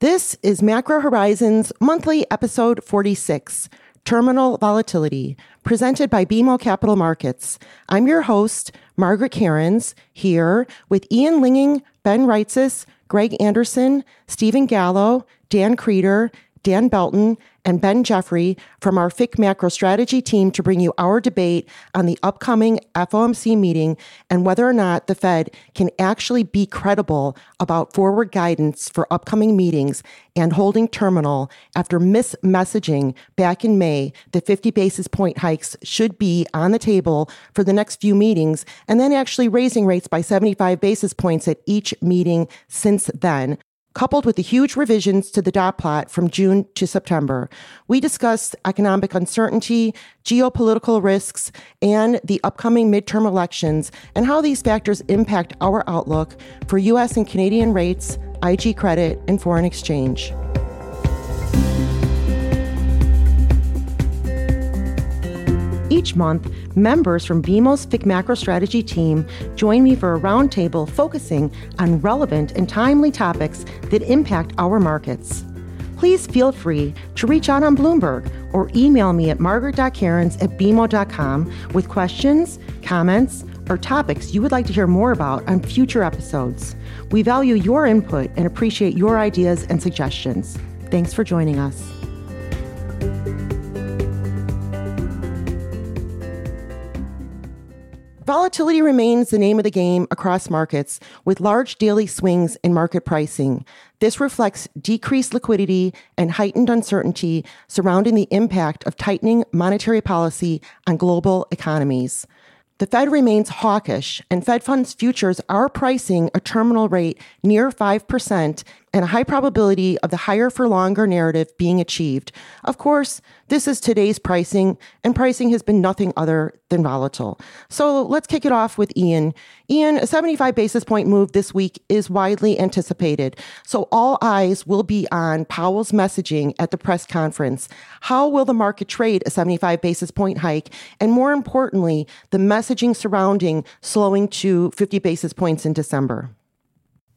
This is Macro Horizons monthly episode 46, Terminal Volatility, presented by BMO Capital Markets. I'm your host, Margaret Kerins, here with Ian Lyngen, Ben Reitzes, Greg Anderson, Stephen Gallo, Dan Krieter, Dan Belton, and Ben Jeffery from our FIC Macro Strategy team to bring you our debate on the upcoming FOMC meeting and whether or not the Fed can actually be credible about forward guidance for upcoming meetings and holding terminal after mismessaging back in May that 50 basis point hikes should be on the table for the next few meetings and then actually raising rates by 75 basis points at each meeting since then coupled with the huge revisions to the dot plot from June to September. We discussed economic uncertainty, geopolitical risks, and the upcoming midterm elections and how these factors impact our outlook for U.S. and Canadian rates, IG credit, and foreign exchange. Each month, members from BMO's FIC Macro Strategy team join me for a roundtable focusing on relevant and timely topics that impact our markets. Please feel free to reach out on Bloomberg or email me at margaret.kerins at bmo.com with questions, comments, or topics you would like to hear more about on future episodes. We value your input and appreciate your ideas and suggestions. Thanks for joining us. Volatility remains the name of the game across markets, with large daily swings in market pricing. This reflects decreased liquidity and heightened uncertainty surrounding the impact of tightening monetary policy on global economies. The Fed remains hawkish, and Fed funds futures are pricing a terminal rate near 5% and a high probability of the higher for longer narrative being achieved. Of course, this is today's pricing, and pricing has been nothing other than volatile. So let's kick it off with Ian. Ian, a 75 basis point move this week is widely anticipated. So all eyes will be on Powell's messaging at the press conference. How will the market trade a 75 basis point hike? And more importantly, the messaging surrounding slowing to 50 basis points in December.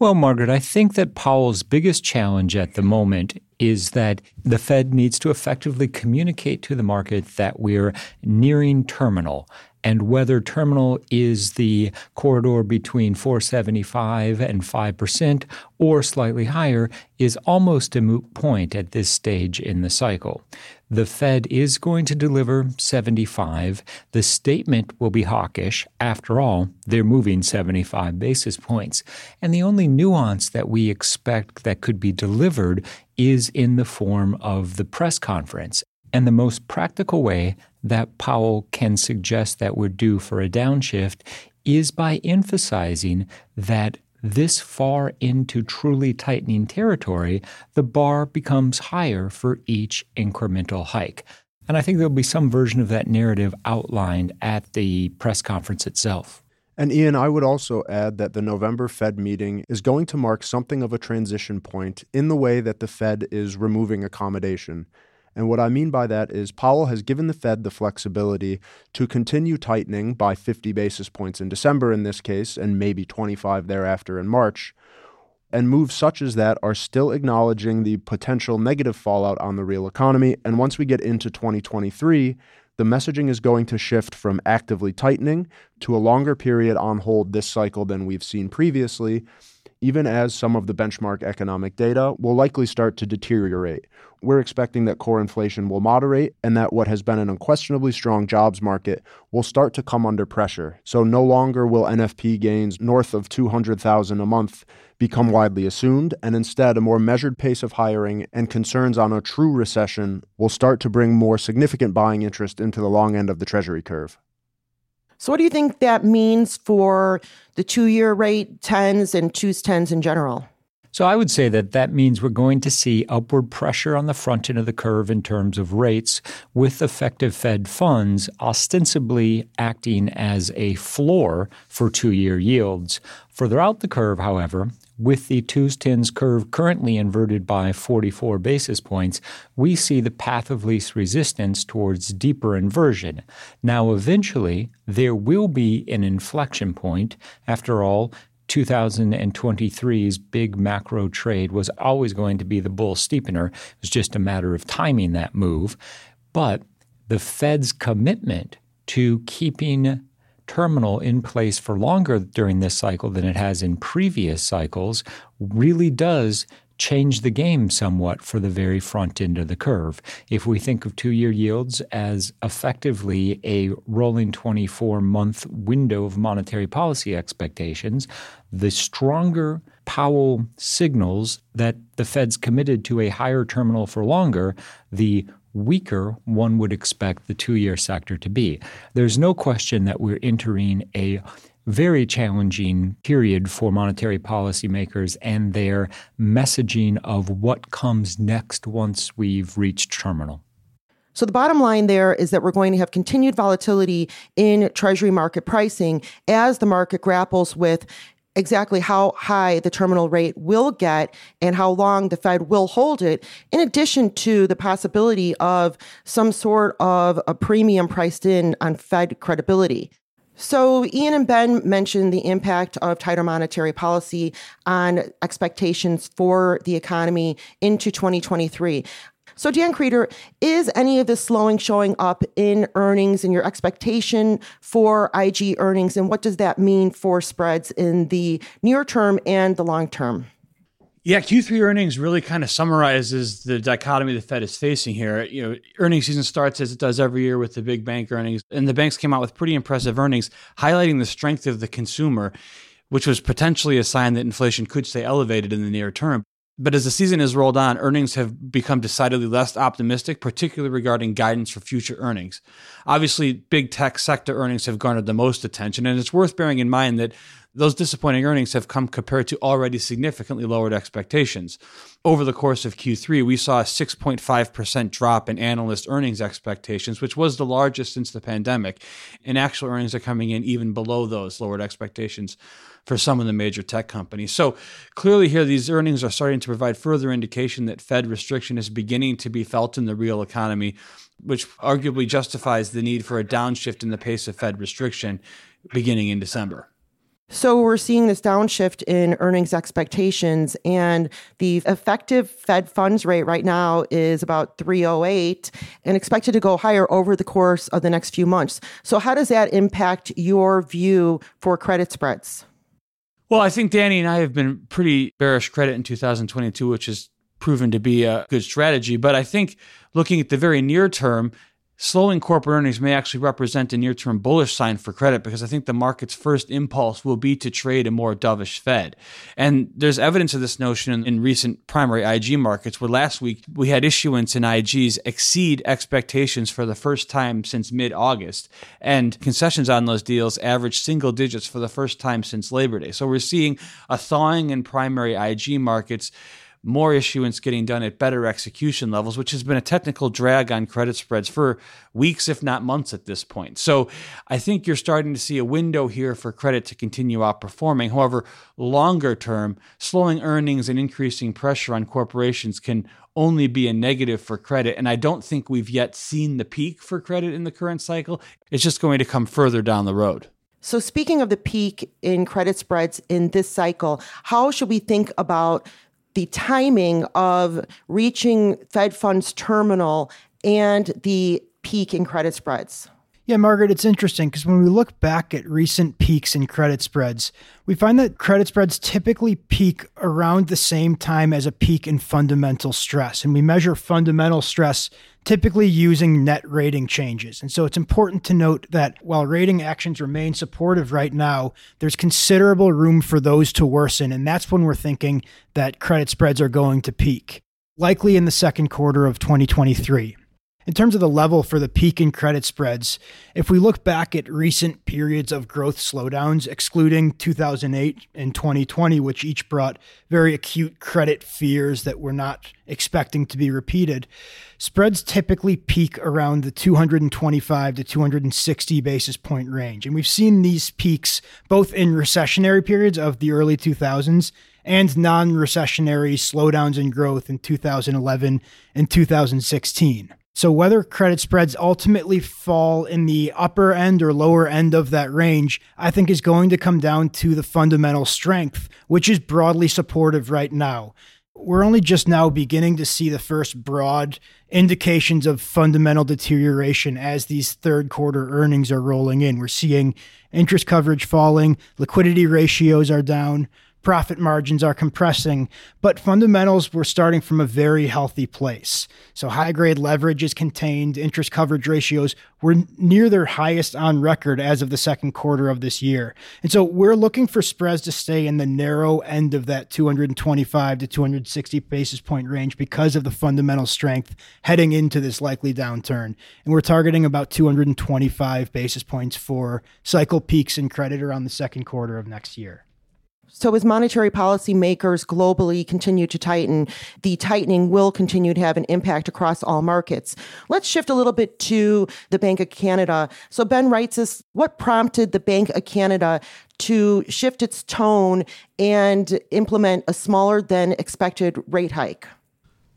Well, Margaret, I think that Powell's biggest challenge at the moment is that the Fed needs to effectively communicate to the market that we're nearing terminal and whether terminal is the corridor between 475 and 5% or slightly higher is almost a moot point at this stage in the cycle. The Fed is going to deliver 75. The statement will be hawkish. After all, they're moving 75 basis points. And the only nuance that we expect that could be delivered is in the form of the press conference. And the most practical way that Powell can suggest that we're due for a downshift is by emphasizing that this far into truly tightening territory, the bar becomes higher for each incremental hike. And I think there'll be some version of that narrative outlined at the press conference itself. And Ian, I would also add that the November Fed meeting is going to mark something of a transition point in the way that the Fed is removing accommodation. And what I mean by that is Powell has given the Fed the flexibility to continue tightening by 50 basis points in December in this case, and maybe 25 thereafter in March. And moves such as that are still acknowledging the potential negative fallout on the real economy. And once we get into 2023, the messaging is going to shift from actively tightening to a longer period on hold this cycle than we've seen previously, even as some of the benchmark economic data will likely start to deteriorate. We're expecting that core inflation will moderate and that what has been an unquestionably strong jobs market will start to come under pressure. So no longer will NFP gains north of 200,000 a month become widely assumed, and instead a more measured pace of hiring and concerns on a true recession will start to bring more significant buying interest into the long end of the treasury curve. So, what do you think that means for the two year rate, 10s, and twos 10s in general? So I would say that that means we're going to see upward pressure on the front end of the curve in terms of rates, with effective Fed funds ostensibly acting as a floor for two year yields. Further out the curve, however, with the twos tens curve currently inverted by 44 basis points, we see the path of least resistance towards deeper inversion. Now, eventually, there will be an inflection point. After all, 2023's big macro trade was always going to be the bull steepener. It was just a matter of timing that move. But the Fed's commitment to keeping terminal in place for longer during this cycle than it has in previous cycles really does change the game somewhat for the very front end of the curve. If we think of two year yields as effectively a rolling 24 month window of monetary policy expectations, the stronger Powell signals that the Fed's committed to a higher terminal for longer, the weaker one would expect the two year sector to be. There's no question that we're entering a very challenging period for monetary policymakers and their messaging of what comes next once we've reached terminal. So the bottom line there is that we're going to have continued volatility in treasury market pricing as the market grapples with exactly how high the terminal rate will get and how long the Fed will hold it, in addition to the possibility of some sort of a premium priced in on Fed credibility. So, Ian and Ben mentioned the impact of tighter monetary policy on expectations for the economy into 2023. So, Dan Krieter, is any of this slowing showing up in earnings and your expectation for IG earnings? And what does that mean for spreads in the near term and the long term? Yeah, Q3 earnings really kind of summarizes the dichotomy the Fed is facing here. You know, earnings season starts as it does every year with the big bank earnings, and the banks came out with pretty impressive earnings, highlighting the strength of the consumer, which was potentially a sign that inflation could stay elevated in the near term. But as the season has rolled on, earnings have become decidedly less optimistic, particularly regarding guidance for future earnings. Obviously, big tech sector earnings have garnered the most attention, and it's worth bearing in mind that those disappointing earnings have come compared to already significantly lowered expectations. Over the course of Q3, we saw a 6.5% drop in analyst earnings expectations, which was the largest since the pandemic. And actual earnings are coming in even below those lowered expectations for some of the major tech companies. So clearly, here, these earnings are starting to provide further indication that Fed restriction is beginning to be felt in the real economy, which arguably justifies the need for a downshift in the pace of Fed restriction beginning in December. So we're seeing this downshift in earnings expectations and the effective Fed funds rate right now is about 308 and expected to go higher over the course of the next few months. So how does that impact your view for credit spreads? Well, I think Danny and I have been pretty bearish credit in 2022, which has proven to be a good strategy. But I think looking at the very near term, slowing corporate earnings may actually represent a near term bullish sign for credit because I think the market's first impulse will be to trade a more dovish Fed. And there's evidence of this notion in, recent primary IG markets, where last week we had issuance in IGs exceed expectations for the first time since mid August. And concessions on those deals averaged single digits for the first time since Labor Day. So we're seeing a thawing in primary IG markets more issuance getting done at better execution levels, which has been a technical drag on credit spreads for weeks, if not months at this point. So I think you're starting to see a window here for credit to continue outperforming. However, longer term, slowing earnings and increasing pressure on corporations can only be a negative for credit. And I don't think we've yet seen the peak for credit in the current cycle. It's just going to come further down the road. So, speaking of the peak in credit spreads in this cycle, how should we think about the timing of reaching Fed funds terminal and the peak in credit spreads. Yeah, Margaret, it's interesting because when we look back at recent peaks in credit spreads, we find that credit spreads typically peak around the same time as a peak in fundamental stress. And we measure fundamental stress typically using net rating changes. And so it's important to note that while rating actions remain supportive right now, there's considerable room for those to worsen. And that's when we're thinking that credit spreads are going to peak, likely in the second quarter of 2023. In terms of the level for the peak in credit spreads, if we look back at recent periods of growth slowdowns, excluding 2008 and 2020, which each brought very acute credit fears that we're not expecting to be repeated, spreads typically peak around the 225 to 260 basis point range. And we've seen these peaks both in recessionary periods of the early 2000s and non recessionary slowdowns in growth in 2011 and 2016. So, whether credit spreads ultimately fall in the upper end or lower end of that range, I think is going to come down to the fundamental strength, which is broadly supportive right now. We're only just now beginning to see the first broad indications of fundamental deterioration as these third quarter earnings are rolling in. We're seeing interest coverage falling, liquidity ratios are down, profit margins are compressing, but fundamentals were starting from a very healthy place. So high grade leverage is contained, interest coverage ratios were near their highest on record as of the second quarter of this year. And so we're looking for spreads to stay in the narrow end of that 225 to 260 basis point range because of the fundamental strength heading into this likely downturn. And we're targeting about 225 basis points for cycle peaks in credit around the second quarter of next year. So, as monetary policy makers globally continue to tighten, the tightening will continue to have an impact across all markets. Let's shift a little bit to the Bank of Canada. So, Ben Reitzes what prompted the Bank of Canada to shift its tone and implement a smaller than expected rate hike?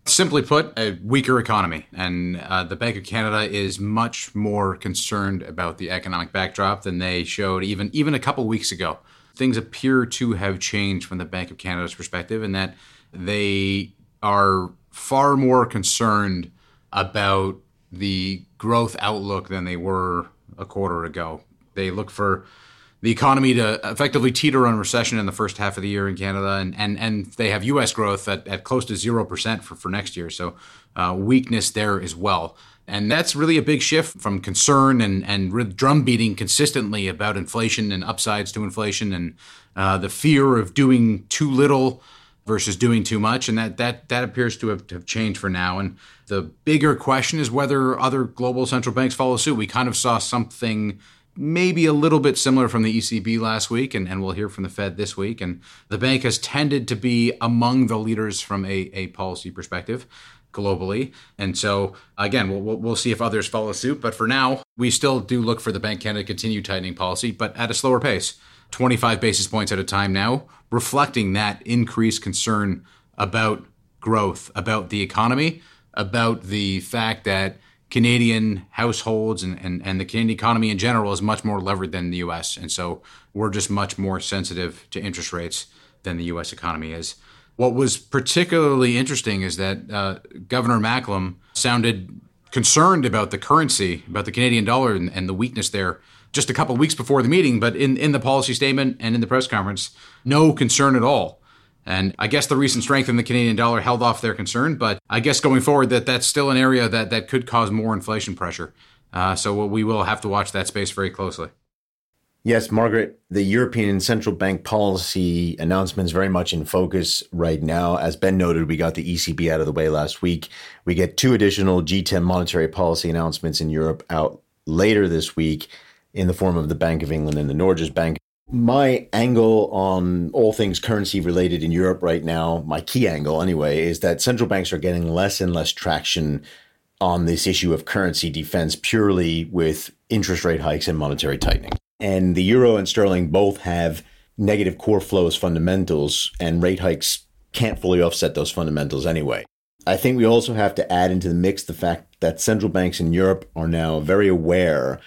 Simply put, a weaker economy. And uh, the Bank of Canada is much more concerned about the economic backdrop than they showed even, even a couple weeks ago things appear to have changed from the Bank of Canada's perspective, and that they are far more concerned about the growth outlook than they were a quarter ago. They look for the economy to effectively teeter on recession in the first half of the year in Canada, and and, and they have U.S. growth at, at close to zero percent for, for next year. So uh, weakness there as well. And that's really a big shift from concern and, and drum beating consistently about inflation and upsides to inflation and uh, the fear of doing too little versus doing too much. And that, that, that appears to have, to have changed for now. And the bigger question is whether other global central banks follow suit. We kind of saw something maybe a little bit similar from the ECB last week, and, and we'll hear from the Fed this week. And the bank has tended to be among the leaders from a, a policy perspective globally. And so, again, we'll, we'll see if others follow suit. But for now, we still do look for the Bank Canada to continue tightening policy, but at a slower pace, 25 basis points at a time now, reflecting that increased concern about growth, about the economy, about the fact that Canadian households and, and, and the Canadian economy in general is much more levered than the US. And so we're just much more sensitive to interest rates than the US economy is. What was particularly interesting is that uh, Governor Macklem sounded concerned about the currency, about the Canadian dollar and, and the weakness there just a couple weeks before the meeting, but in, in the policy statement and in the press conference, no concern at all. And I guess the recent strength in the Canadian dollar held off their concern, but I guess going forward that that's still an area that, that could cause more inflation pressure. Uh, so we will have to watch that space very closely. Yes, Margaret, the European Central Bank policy announcements very much in focus right now. As Ben noted, we got the ECB out of the way last week. We get two additional G10 monetary policy announcements in Europe out later this week in the form of the Bank of England and the Norges Bank. My angle on all things currency related in Europe right now, my key angle anyway, is that central banks are getting less and less traction on this issue of currency defense purely with interest rate hikes and monetary tightening. And the euro and sterling both have negative core flows fundamentals, and rate hikes can't fully offset those fundamentals anyway. I think we also have to add into the mix the fact that central banks in Europe are now very aware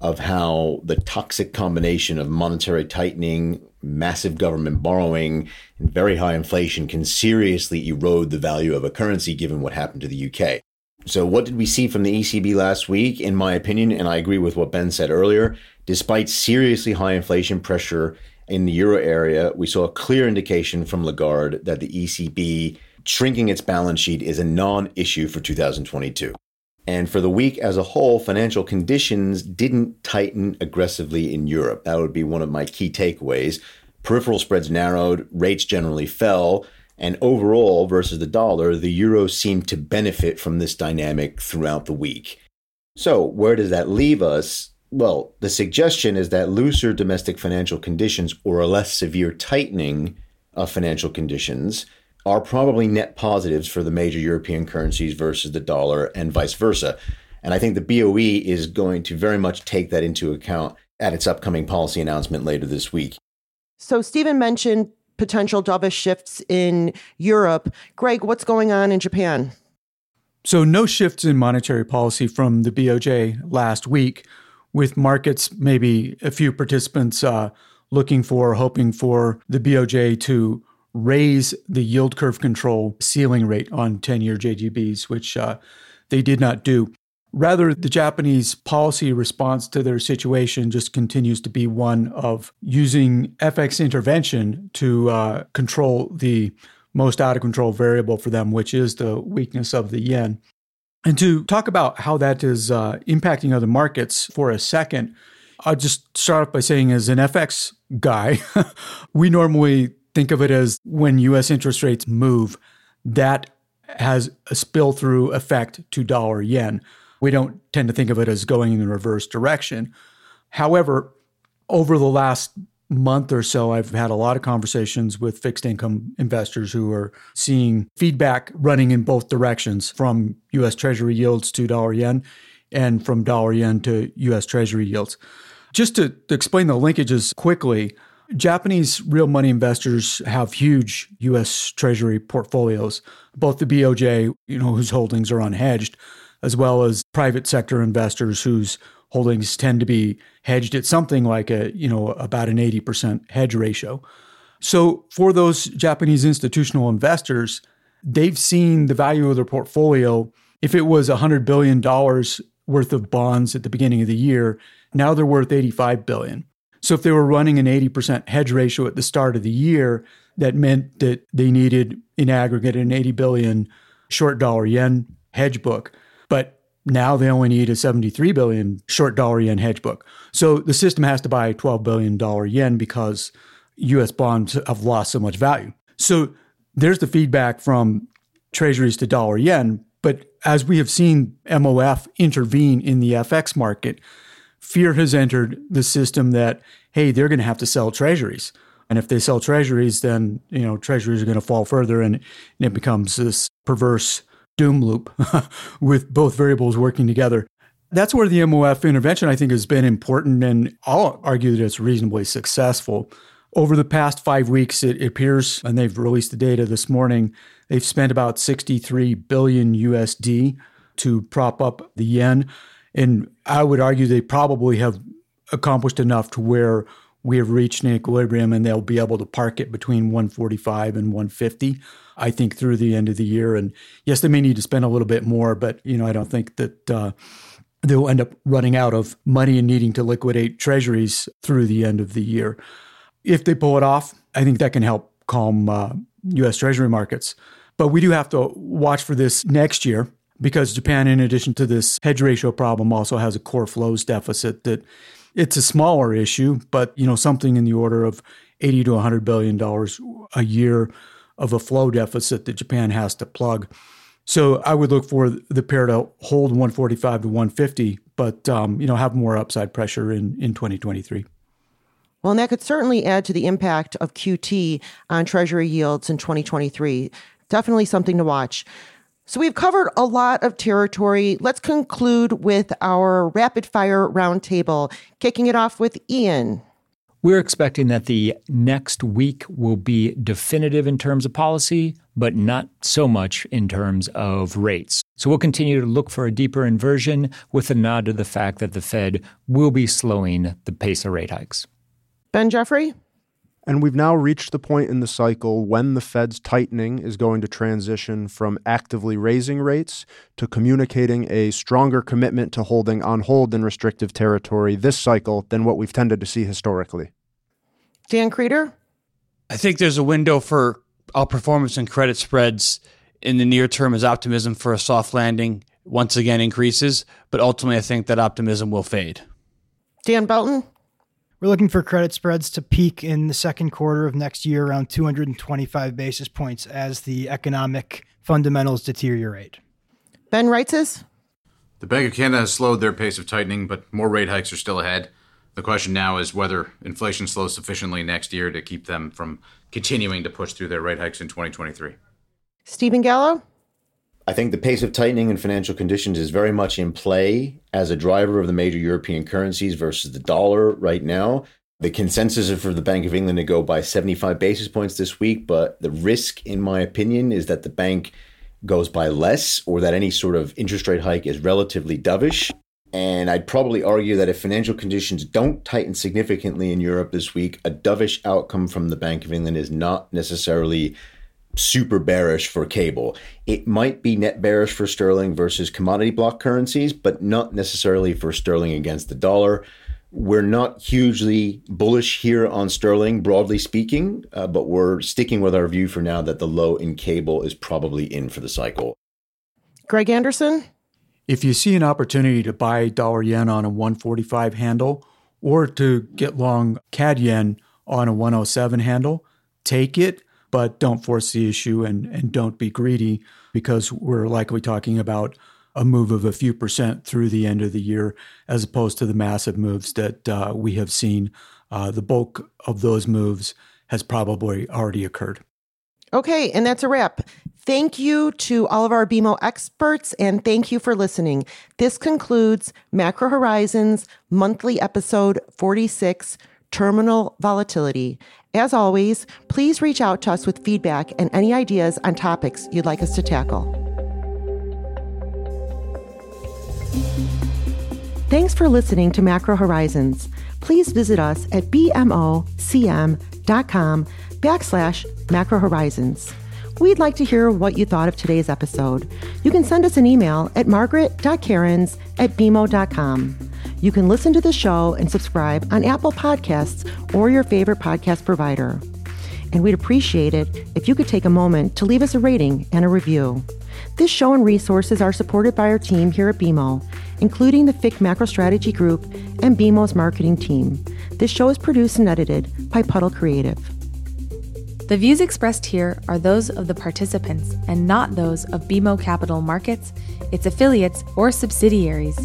of how the toxic combination of monetary tightening, massive government borrowing, and very high inflation can seriously erode the value of a currency given what happened to the UK. So, what did we see from the ECB last week? In my opinion, and I agree with what Ben said earlier, despite seriously high inflation pressure in the euro area, we saw a clear indication from Lagarde that the ECB shrinking its balance sheet is a non issue for 2022. And for the week as a whole, financial conditions didn't tighten aggressively in Europe. That would be one of my key takeaways. Peripheral spreads narrowed, rates generally fell, and overall, versus the dollar, the euro seemed to benefit from this dynamic throughout the week. So, where does that leave us? Well, the suggestion is that looser domestic financial conditions or a less severe tightening of financial conditions are probably net positives for the major European currencies versus the dollar and vice versa. And I think the BOE is going to very much take that into account at its upcoming policy announcement later this week. So, Stephen mentioned potential dovish shifts in Europe. Greg, what's going on in Japan? So, no shifts in monetary policy from the BOJ last week, with markets, maybe a few participants uh, looking for, hoping for the BOJ to raise the yield curve control ceiling rate on 10 year JGBs, which uh, they did not do. Rather, the Japanese policy response to their situation just continues to be one of using FX intervention to uh, control the most out of control variable for them, which is the weakness of the yen. And to talk about how that is uh, impacting other markets for a second, I'll just start off by saying, as an FX guy, we normally think of it as when US interest rates move, that has a spill through effect to dollar yen. We don't tend to think of it as going in the reverse direction. However, over the last month or so, I've had a lot of conversations with fixed income investors who are seeing feedback running in both directions from US Treasury yields to dollar yen and from dollar yen to US Treasury yields. Just to explain the linkages quickly, Japanese real money investors have huge US Treasury portfolios, both the BOJ, you know, whose holdings are unhedged, as well as private sector investors whose holdings tend to be hedged at something like a, you know, about an 80% hedge ratio. So for those Japanese institutional investors, they've seen the value of their portfolio. If it was $100 billion worth of bonds at the beginning of the year, now they're worth 85 billion. So if they were running an 80% hedge ratio at the start of the year, that meant that they needed in aggregate an 80 billion short dollar yen hedge book. But now they only need a 73 billion short dollar yen hedge book. So the system has to buy 12 billion dollar yen because US bonds have lost so much value. So there's the feedback from treasuries to dollar yen, but as we have seen MOF intervene in the FX market, fear has entered the system that hey, they're going to have to sell treasuries. And if they sell treasuries, then you know treasuries are going to fall further, and, and it becomes this perverse doom loop with both variables working together. That's where the MOF intervention, I think, has been important, and I'll argue that it's reasonably successful. Over the past five weeks, it appears, and they've released the data this morning, they've spent about 63 billion USD to prop up the yen. And I would argue they probably have accomplished enough to where we have reached an equilibrium and they'll be able to park it between 145 and 150 i think through the end of the year. And yes they may need to spend a little bit more but you know i don't think that uh, they'll end up running out of money and needing to liquidate treasuries through the end of the year. If they pull it off i think that can help calm uh, us treasury markets. But we do have to watch for this next year because japan in addition to this hedge ratio problem also has a core flows deficit that it's a smaller issue, but you know something in the order of 80 to 100 billion dollars a year of a flow deficit that Japan has to plug. So I would look for the pair to hold 145 to 150, but um, you know have more upside pressure in in 2023. Well, and that could certainly add to the impact of QT on Treasury yields in 2023. Definitely something to watch. So we've covered a lot of territory. Let's conclude with our rapid fire roundtable, kicking it off with Ian. We're expecting that the next week will be definitive in terms of policy, but not so much in terms of rates. So we'll continue to look for a deeper inversion with a nod to the fact that the Fed will be slowing the pace of rate hikes. Ben Jeffery? And we've now reached the point in the cycle when the Fed's tightening is going to transition from actively raising rates to communicating a stronger commitment to holding on hold in restrictive territory this cycle than what we've tended to see historically. Dan Krieter? I think there's a window for outperformance and credit spreads in the near term as optimism for a soft landing once again increases, but ultimately I think that optimism will fade. Dan Belton? We're looking for credit spreads to peak in the second quarter of next year around 225 basis points as the economic fundamentals deteriorate. Ben Reitzes? The Bank of Canada has slowed their pace of tightening, but more rate hikes are still ahead. The question now is whether inflation slows sufficiently next year to keep them from continuing to push through their rate hikes in 2023. Stephen Gallo? I think the pace of tightening in financial conditions is very much in play as a driver of the major European currencies versus the dollar right now. The consensus is for the Bank of England to go by 75 basis points this week, but the risk, in my opinion, is that the bank goes by less or that any sort of interest rate hike is relatively dovish. And I'd probably argue that if financial conditions don't tighten significantly in Europe this week, a dovish outcome from the Bank of England is not necessarily super bearish for cable. It might be net bearish for sterling versus commodity bloc currencies, but not necessarily for sterling against the dollar. We're not hugely bullish here on sterling, broadly speaking, uh, but we're sticking with our view for now that the low in cable is probably in for the cycle. Greg Anderson? If you see an opportunity to buy dollar yen on a 145 handle or to get long CAD yen on a 107 handle, take it, but don't force the issue and, and don't be greedy because we're likely talking about a move of a few percent through the end of the year, as opposed to the massive moves that uh, we have seen. Uh, the bulk of those moves has probably already occurred. Okay, and that's a wrap. Thank you to all of our BMO experts and thank you for listening. This concludes Macro Horizons monthly episode 46 Terminal Volatility. As always, please reach out to us with feedback and any ideas on topics you'd like us to tackle. Thanks for listening to Macro Horizons. Please visit us at bmocm.com backslash macro horizons. We'd like to hear what you thought of today's episode. You can send us an email at margaret.kerins at bmo.com. You can listen to the show and subscribe on Apple Podcasts or your favorite podcast provider. And we'd appreciate it if you could take a moment to leave us a rating and a review. This show and resources are supported by our team here at BMO, including the FIC Macro Strategy Group and BMO's marketing team. This show is produced and edited by Puddle Creative. The views expressed here are those of the participants and not those of BMO Capital Markets, its affiliates, or subsidiaries.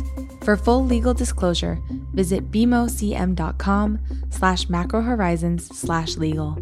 For full legal disclosure, visit bmocm.com slash macrohorizons slash legal.